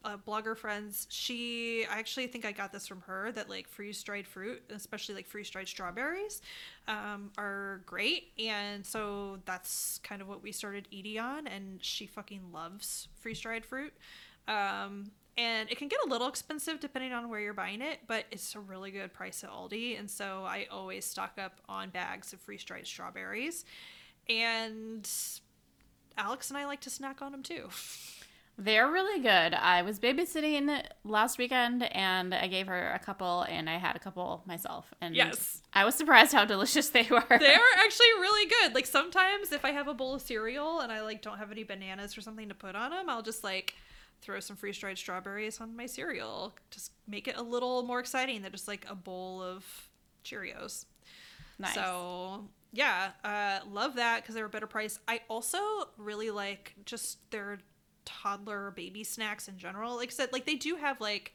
uh, blogger friends she i actually think i got this from her that like freeze dried fruit especially like freeze dried strawberries um, are great. And so that's kind of what we started eating on and she fucking loves freeze dried fruit. Um, and it can get a little expensive depending on where you're buying it but it's a really good price at aldi. And so i always stock up on bags of freeze dried strawberries. And alex and i like to snack on them too <laughs> They're really good. I was babysitting last weekend and I gave her a couple and I had a couple myself. And Yes. I was surprised how delicious they were. <laughs> they are <laughs> actually really good. Like sometimes if I have a bowl of cereal and I like don't have any bananas or something to put on them, I'll just like throw some freeze dried strawberries on my cereal. Just make it a little more exciting than just like a bowl of Cheerios. nice. So yeah, uh, love that because they're a better price. I also really like just their toddler baby snacks in general. Said, like they do have like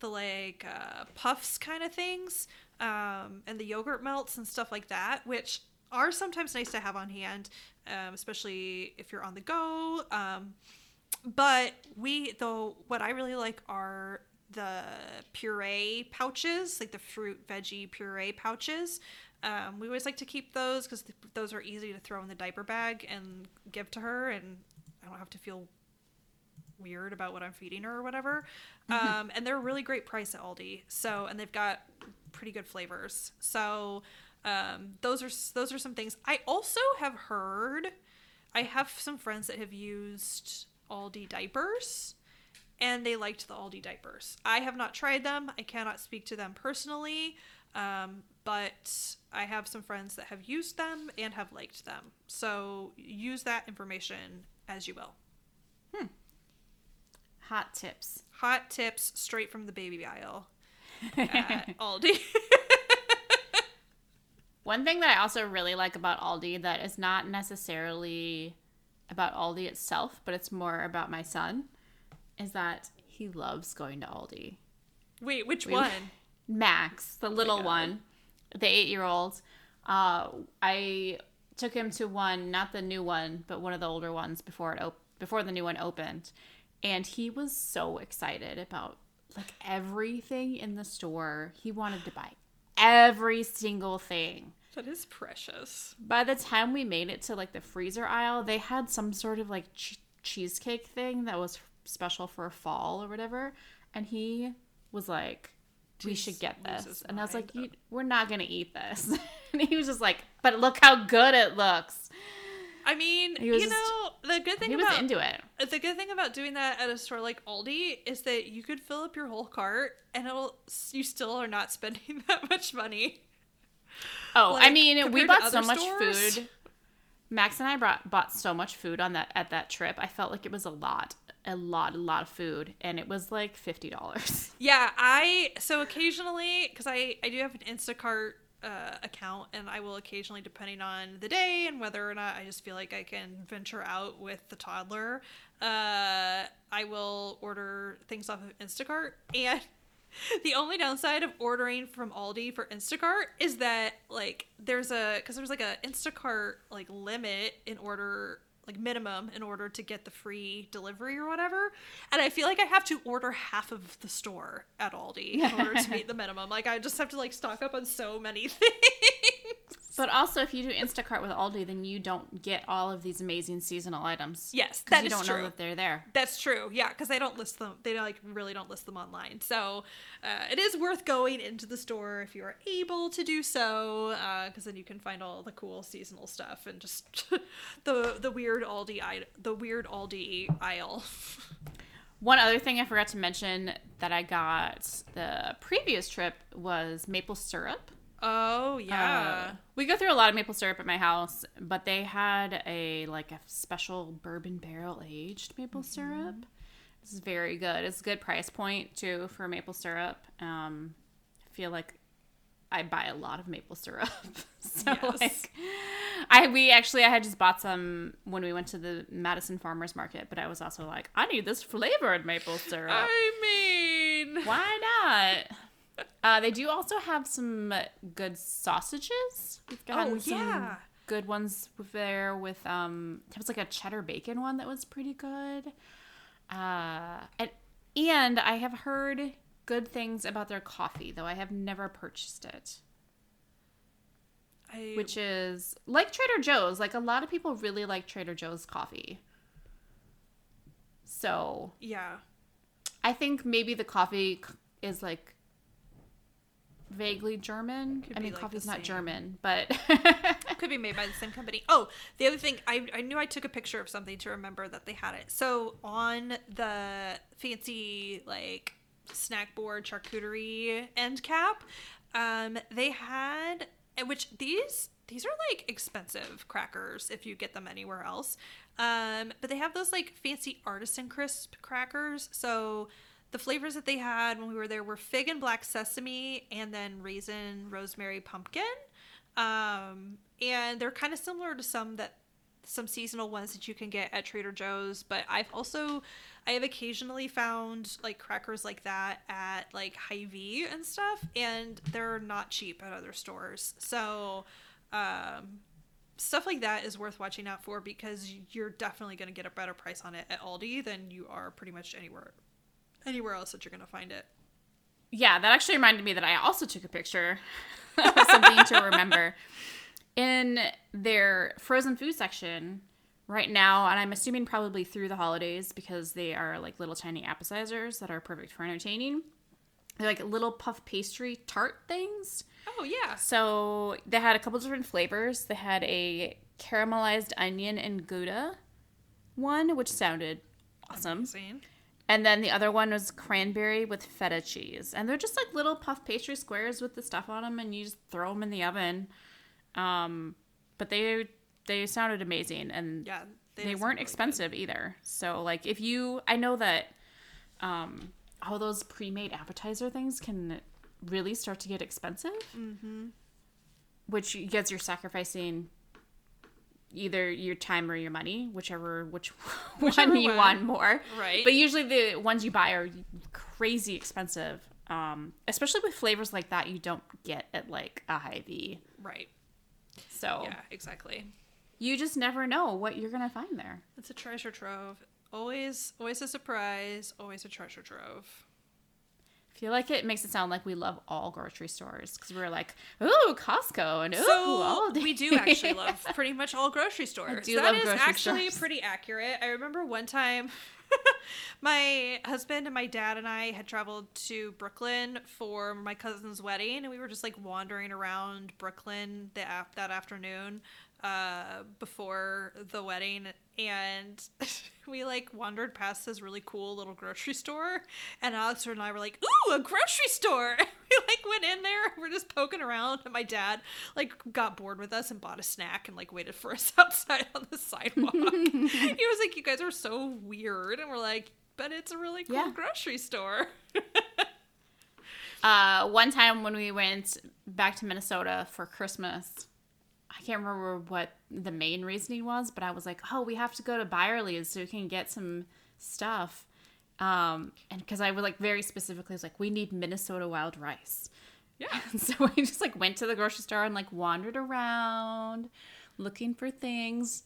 the like uh, puffs kind of things, um, and the yogurt melts and stuff like that, which are sometimes nice to have on hand, um, especially if you're on the go. Um, but we though what I really like are the puree pouches, like the fruit veggie puree pouches. Um, we always like to keep those because th- those are easy to throw in the diaper bag and give to her, and I don't have to feel weird about what I'm feeding her or whatever. Um, and they're a really great price at Aldi. So, and they've got pretty good flavors. So, um, those are those are some things. I also have heard. I have some friends that have used Aldi diapers, and they liked the Aldi diapers. I have not tried them. I cannot speak to them personally. Um, but I have some friends that have used them and have liked them. So use that information as you will. Hot tips. Hot tips straight from the baby aisle at <laughs> Aldi. <laughs> One thing that I also really like about Aldi that is not necessarily about Aldi itself, but it's more about my son, is that he loves going to Aldi. Wait, which We- one? <laughs> Max, the little God. one, the eight year old. Uh, I took him to one, not the new one, but one of the older ones before it op- before the new one opened, and he was so excited about like everything in the store. He wanted to buy every single thing. That is precious. By the time we made it to like the freezer aisle, they had some sort of like ch- cheesecake thing that was special for fall or whatever, and he was like, "We Just should get this," and I was like, you, "We're not gonna eat this," <laughs> and he was just like, "But look how good it looks." I mean, was you just- know, the good thing He was about into it. the good thing about doing that at a store like Aldi is that you could fill up your whole cart and it'll you still are not <laughs> spending that much money. Oh, I mean, we bought so much stores? food. Max and I brought bought so much food on that at that trip. I felt like it was a lot, a lot, a lot of food, and it was like fifty dollars. Yeah, I so occasionally because I I do have an Instacart uh, account and I will occasionally, depending on the day and whether or not I just feel like I can venture out with the toddler, uh, I will order things off of Instacart and. <laughs> The only downside of ordering from Aldi for Instacart is that like there's a because there's like a Instacart like limit in order like minimum in order to get the free delivery or whatever. And I feel like I have to order half of the store at Aldi in order to <laughs> meet the minimum. Like I just have to like stock up on so many <laughs> things. But also, if you do Instacart with Aldi, then you don't get all of these amazing seasonal items. Yes, because that you is don't true. know that they're there. That's true. Yeah, because they don't list them. They like really don't list them online. So uh, it is worth going into the store if you are able to do so, because then you can find all the cool seasonal stuff and just <laughs> the the weird Aldi i- the weird Aldi aisle. <laughs> One other thing I forgot to mention that I got the previous trip was maple syrup. Oh yeah. Uh, we go through a lot of maple syrup at my house, but they had a like a special bourbon barrel aged maple syrup. This is very good. It's a good price point too for maple syrup. Um, I feel like I buy a lot of maple syrup. <laughs> so Yes. like I we actually I had just bought some when we went to the Madison Farmers Market, but I was also like, I need this flavored maple syrup. I mean, Why not? Uh, they do also have some good sausages. We've gotten Oh, some yeah. good ones there with um there was like a cheddar bacon one that was pretty good. Uh and and I have heard good things about their coffee, though I have never purchased it. I, Which is like Trader Joe's. Like a lot of people really like Trader Joe's coffee. So yeah. I think maybe the coffee is like vaguely German. Could I mean, like coffee's not same. German, but <laughs> could be made by the same company. Oh, the other thing, I, I knew I took a picture of something to remember that they had it. So on the fancy like snack board charcuterie end cap, um, they had which these these are like expensive crackers if you get them anywhere else. Um, but they have those like fancy artisan crisp crackers. So the flavors that they had when we were there were fig and black sesame and then raisin, rosemary, pumpkin. Um, and they're kind of similar to some that some seasonal ones that you can get at Trader Joe's, but I've also I have occasionally found like crackers like that at like Hy-Vee and stuff, and they're not cheap at other stores. So, um, stuff like that is worth watching out for because you're definitely going to get a better price on it at Aldi than you are pretty much anywhere anywhere else that you're going to find it. Yeah, that actually reminded me that I also took a picture <laughs> of something to remember. In their frozen food section right now, and I'm assuming probably through the holidays because they are like little tiny appetizers that are perfect for entertaining. They're like little puff pastry tart things. Oh yeah. So they had a couple different flavors. They had a caramelized onion and Gouda one, which sounded awesome. Amazing. And then the other one was cranberry with feta cheese. And they're just like little puff pastry squares with the stuff on them, and you just throw them in the oven. Um, but they they sounded amazing, and Yeah. they, sound weren't really expensive either. So like if you, I know that um, all those pre-made appetizer things can really start to get expensive. Mm-hmm. Which gets you're sacrificing either your time or your money, whichever which <laughs> Whichever one you one. want more. Right. But usually the ones you buy are crazy expensive. Um, especially with flavors like that you don't get at like a Hy-Vee. good. Right. So Yeah, exactly. you just never know what you're gonna find there. It's a treasure trove. Always always a surprise, always a treasure trove. I feel like it makes it sound like we love all grocery stores because we're like, ooh, Costco and ooh, So Aldi. we do actually <laughs> love pretty much all grocery stores. do That is actually stores. pretty accurate. I remember one time <laughs> my husband and my dad and I had traveled to Brooklyn for my cousin's wedding and we were just like wandering around Brooklyn the that afternoon uh, before the wedding and <laughs> we like wandered past this really cool little grocery store and Alex and I were like, "Ooh, a grocery store." <laughs> we like went in there, <laughs> we're just poking around and my dad like got bored with us and bought a snack and like waited for us outside on the sidewalk. he was like, "You guys are so weird." And we're like, "But it's a really cool Yeah. grocery store." Uh, one time when we went back to Minnesota for Christmas, I can't remember what the main reasoning was, but I was like, oh, we have to go to Byerly's so we can get some stuff. Um, and because I was like very specifically was like, we need Minnesota wild rice. yeah. <laughs> And so we just like went to the grocery store and like wandered around looking for things.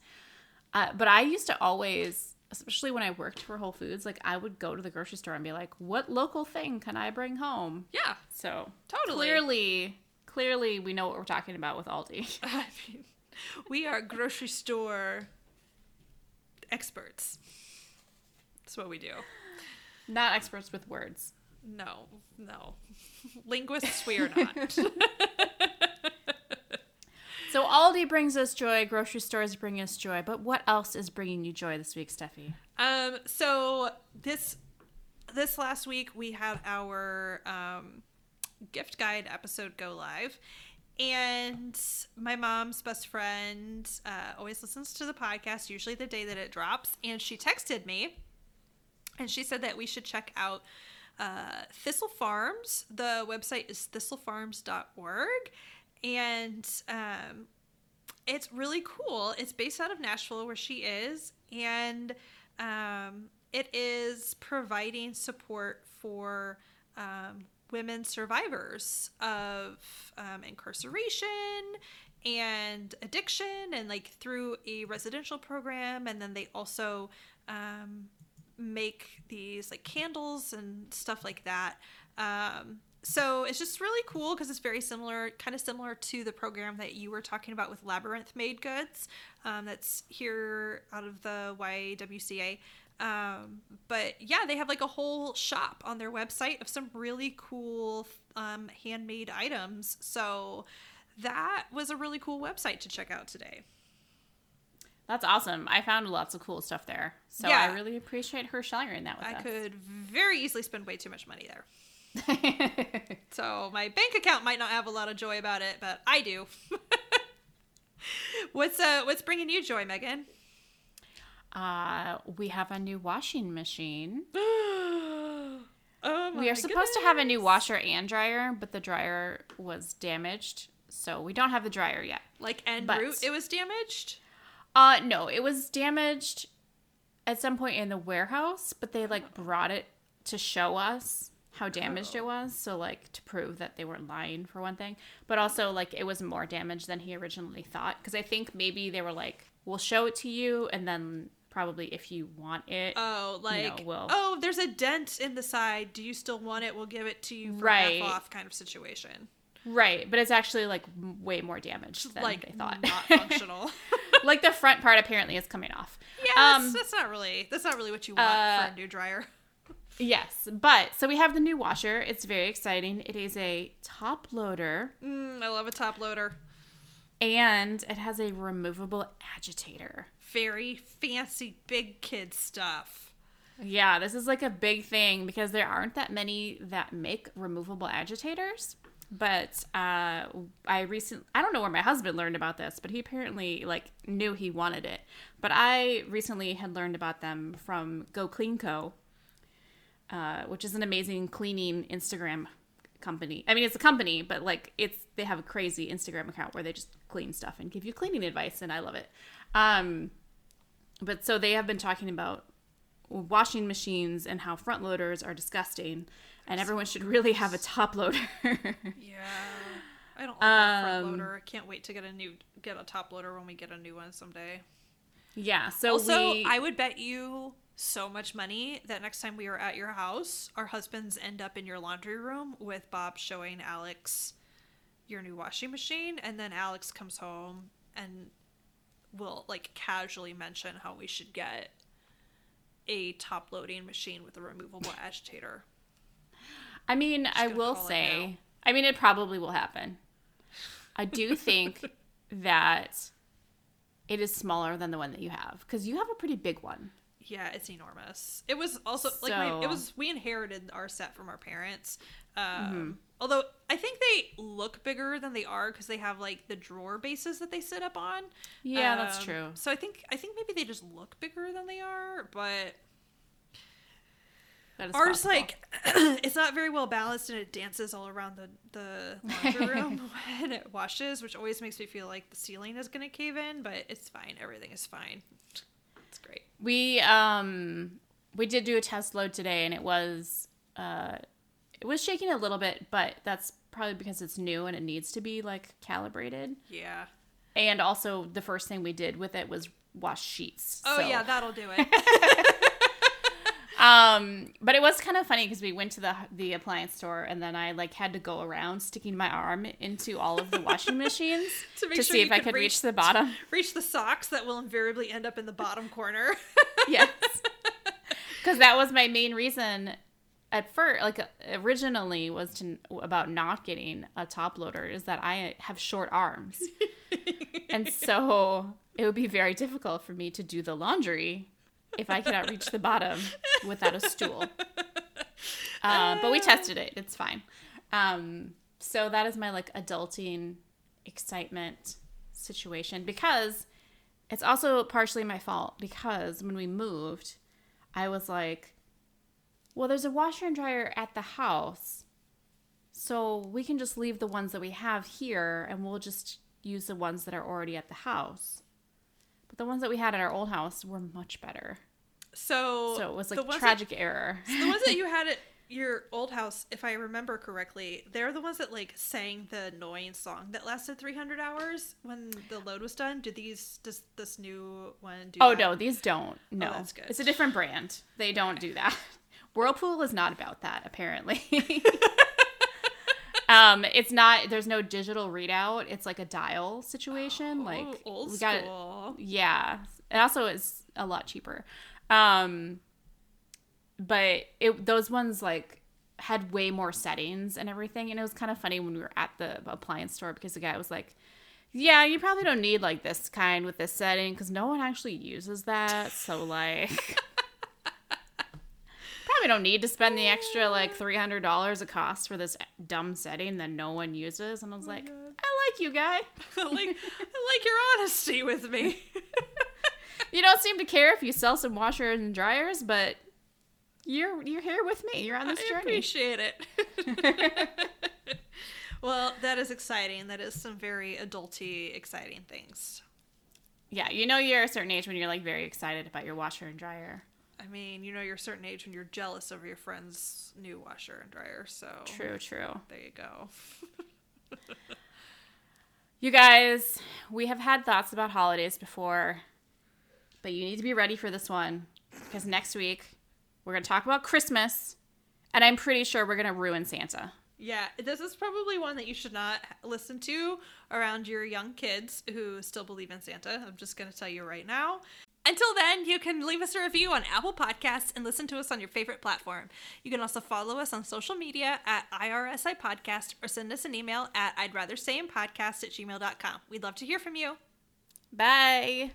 Uh, but I used to always, especially when I worked for Whole Foods, like I would go to the grocery store and be like, what local thing can I bring home? Yeah. So Totally. clearly, clearly we know what we're talking about with Aldi. <laughs> I mean, we are grocery store experts. That's what we do. Not experts with words. No, no. Linguists, we are not. <laughs> <laughs> So Aldi brings us joy, grocery stores bring us joy, but what else is bringing you joy this week, Steffi? um, so this this last week we had our um, gift guide episode go live, and my mom's best friend uh, always listens to the podcast, usually the day that it drops, and she texted me, and she said that we should check out uh, Thistle Farms. The website is thistlefarms.org. And um, it's really cool. It's based out of Nashville, where she is. And um, it is providing support for um, women survivors of um, incarceration and addiction and like through a residential program. And then they also um, make these like candles and stuff like that. Um, so it's just really cool because it's very similar kind of similar to the program that you were talking about with labyrinth made goods um, that's here out of the ywca um, but yeah they have like a whole shop on their website of some really cool um, handmade items so that was a really cool website to check out today That's awesome. I found lots of cool stuff there. So Yeah. I really appreciate her sharing that with i us. could very easily spend way too much money there <laughs> So my bank account might not have a lot of joy about it, but I do. <laughs> what's uh what's bringing you joy, Megan? Uh, we have a new washing machine. <gasps> oh my We are supposed to have a new washer and dryer, but the dryer was damaged, so we don't have the dryer yet. like en but- route it was damaged. Uh no, it was damaged at some point in the warehouse, but they like brought it to show us how damaged Oh. it was. So like to prove that they were lying for one thing, but also like it was more damage than he originally thought. Because I think maybe they were like, "We'll show it to you, and then probably if you want it, Oh, like well- oh, there's a dent in the side. Do you still want it? We'll give it to you for Right. half off, kind of situation. right." But it's actually like way more damaged than like they thought. not <laughs> functional. <laughs> like the front part apparently is coming off. yeah, that's, Um, that's not really that's not really what you want uh, for a new dryer. <laughs> Yes, but so we have the new washer. It's very exciting. It is a top loader Mm, I love a top loader. and it has a removable agitator. Very fancy big kid stuff. Yeah, this is like a big thing because there aren't that many that make removable agitators. But uh, I recently, I don't know where my husband learned about this, but he apparently like knew he wanted it. But I recently had learned about them from Go Clean Co, uh, which is an amazing cleaning Instagram company. I mean, it's a company, but like it's they have a crazy Instagram account where they just clean stuff and give you cleaning advice, and I love it. Um, but so they have been talking about washing machines and how front loaders are disgusting, and everyone should really have a top loader. <laughs> Yeah. I don't like that front Um, loader. I can't wait to get a new get a top loader when we get a new one someday. yeah. So Also, we, I would bet you so much money that next time we are at your house, our husbands end up in your laundry room with Bob showing Alex your new washing machine, and then Alex comes home and will like casually mention how we should get a top loading machine with a removable <laughs> agitator. I mean, I will say. I mean, it probably will happen. I do <laughs> think that it is smaller than the one that you have because you have a pretty big one. Yeah, it's enormous. It was also like my, it was we inherited our set from our parents. Um, Mm-hmm. Although I think they look bigger than they are because they have like the drawer bases that they sit up on. Yeah, that's Um, true. So I think I think maybe they just look bigger than they are, but ours possible. like <clears throat> it's not very well balanced and it dances all around the the laundry <laughs> room <laughs> when it washes, which always makes me feel like the ceiling is gonna cave in. But it's fine. Everything is fine. It's great. we um we did do a test load today, and it was uh it was shaking a little bit, but that's probably because it's new and it needs to be like calibrated. Yeah. And also, the first thing we did with it was wash sheets. Oh so- yeah, that'll do it. <laughs> Um, but it was kind of funny because we went to the the appliance store and then I like had to go around sticking my arm into all of the washing <laughs> machines To to, make sure see if I could could reach, reach- the bottom. <laughs> reach the socks that will invariably end up in the bottom corner. yes, because that was my main reason at first. Like originally was to about not getting a top loader is that I have short arms, <laughs> and so it would be very difficult for me to do the laundry if I cannot reach the bottom without a stool. Uh, but we tested it; it's fine. Um, so that is my like adulting excitement situation because it's also partially my fault because when we moved, I was like, well, there's a washer and dryer at the house. So we can just leave the ones that we have here and we'll just use the ones that are already at the house. But the ones that we had at our old house were much better. So, So it was like ones tragic error. That, the ones that you had at your old house, if I remember correctly, they're the ones that like sang the annoying song that lasted 300 hours when the load was done. Do these does this new one do? Oh that? no, these don't. Oh, no, that's good. it's a different brand. They don't do that. Whirlpool is not about that, apparently. <laughs> <laughs> um, it's not. There's no digital readout. It's like a dial situation. like Oh, old we got school. Yeah, it also is a lot cheaper. Um, but it those ones like had way more settings and everything, and it was kind of funny when we were at the appliance store because the guy was like. Yeah, you probably don't need like this kind with this setting because no one actually uses that. So like, <laughs> probably don't need to spend the extra mm. like three hundred dollars a cost for this dumb setting that no one uses. And I was Oh like, I like you, guy. <laughs> I like I like your honesty with me. <laughs> You don't seem to care if you sell some washers and dryers, but you're you're here with me. You're on this I journey. I appreciate it. <laughs> well, that is exciting. That is some very adulty, exciting things. Yeah, you know you're a certain age when you're like very excited about your washer and dryer. I mean, you know, you're a certain age when you're jealous over your friend's new washer and dryer. So True, true. there you go. <laughs> You guys, we have had thoughts about holidays before, but you need to be ready for this one because next week we're going to talk about Christmas, and I'm pretty sure we're going to ruin Santa. Yeah, this is probably one that you should not listen to around your young kids who still believe in Santa. I'm just going to tell you right now. Until then, you can leave us a review on Apple Podcasts and listen to us on your favorite platform. You can also follow us on social media at IRSI Podcast or send us an email at I'd rather stay in podcast at gmail.com. We'd love to hear from you. Bye.